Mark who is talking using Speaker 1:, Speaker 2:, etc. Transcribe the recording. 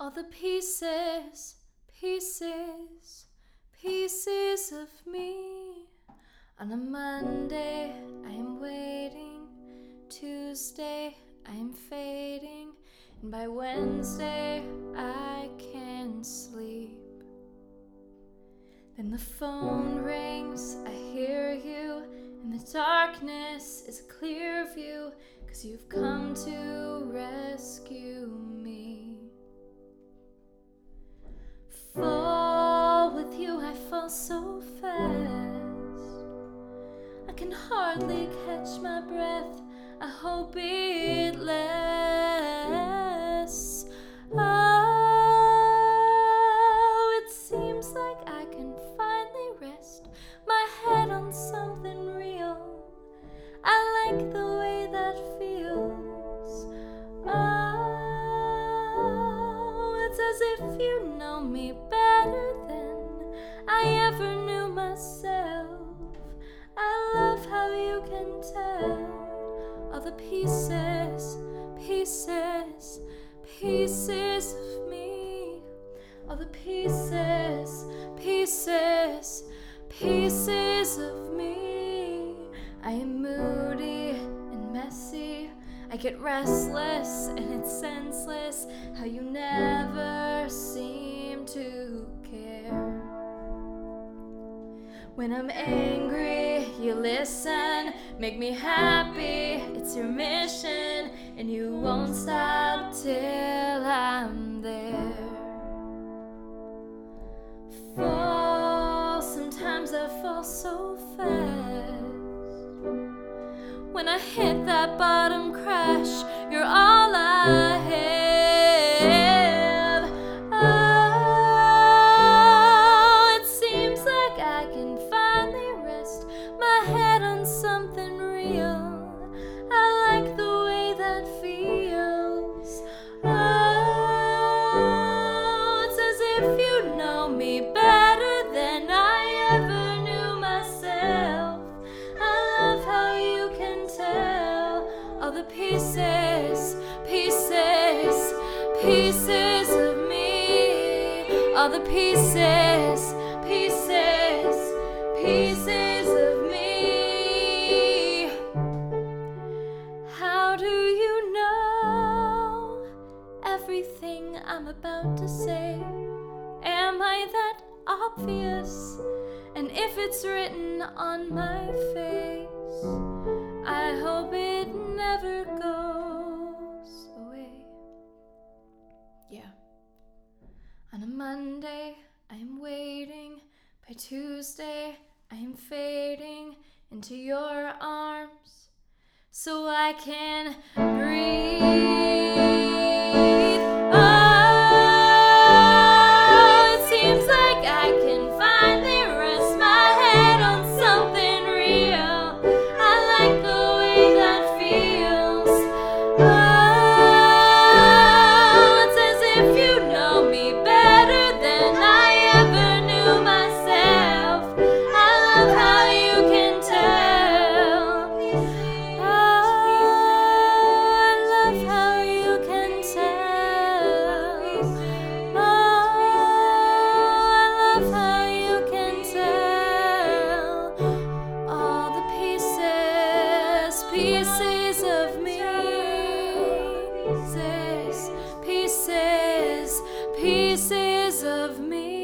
Speaker 1: all the pieces, pieces, pieces of me. On a Monday, I am waiting. Tuesday, I am fading. And by Wednesday, I can sleep. Then the phone rings, I hear you. And the darkness is a clear view, cause you've come to rescue me. Can hardly catch my breath. I hope it lasts. Oh, it seems like I can finally rest my head on something real. I like the way that feels. Oh, it's as if you know me better than I ever knew myself. I love how you can tell all the pieces, pieces, pieces of me. All the pieces, pieces, pieces of me. I am moody and messy. I get restless and it's senseless how you never seem to care. When I'm angry, you listen, make me happy. It's your mission, and you won't stop till I'm there. Fall, sometimes I fall so fast. When I hit that bottom pieces of me. All the pieces, pieces, pieces of me. How do you know everything I'm about to say? Am I that obvious? And if it's written on my face, I hope it never goes Yeah. On a Monday, I'm waiting. By Tuesday, I'm fading into your arms so I can breathe. Pieces, of me. Pieces, pieces, pieces of me.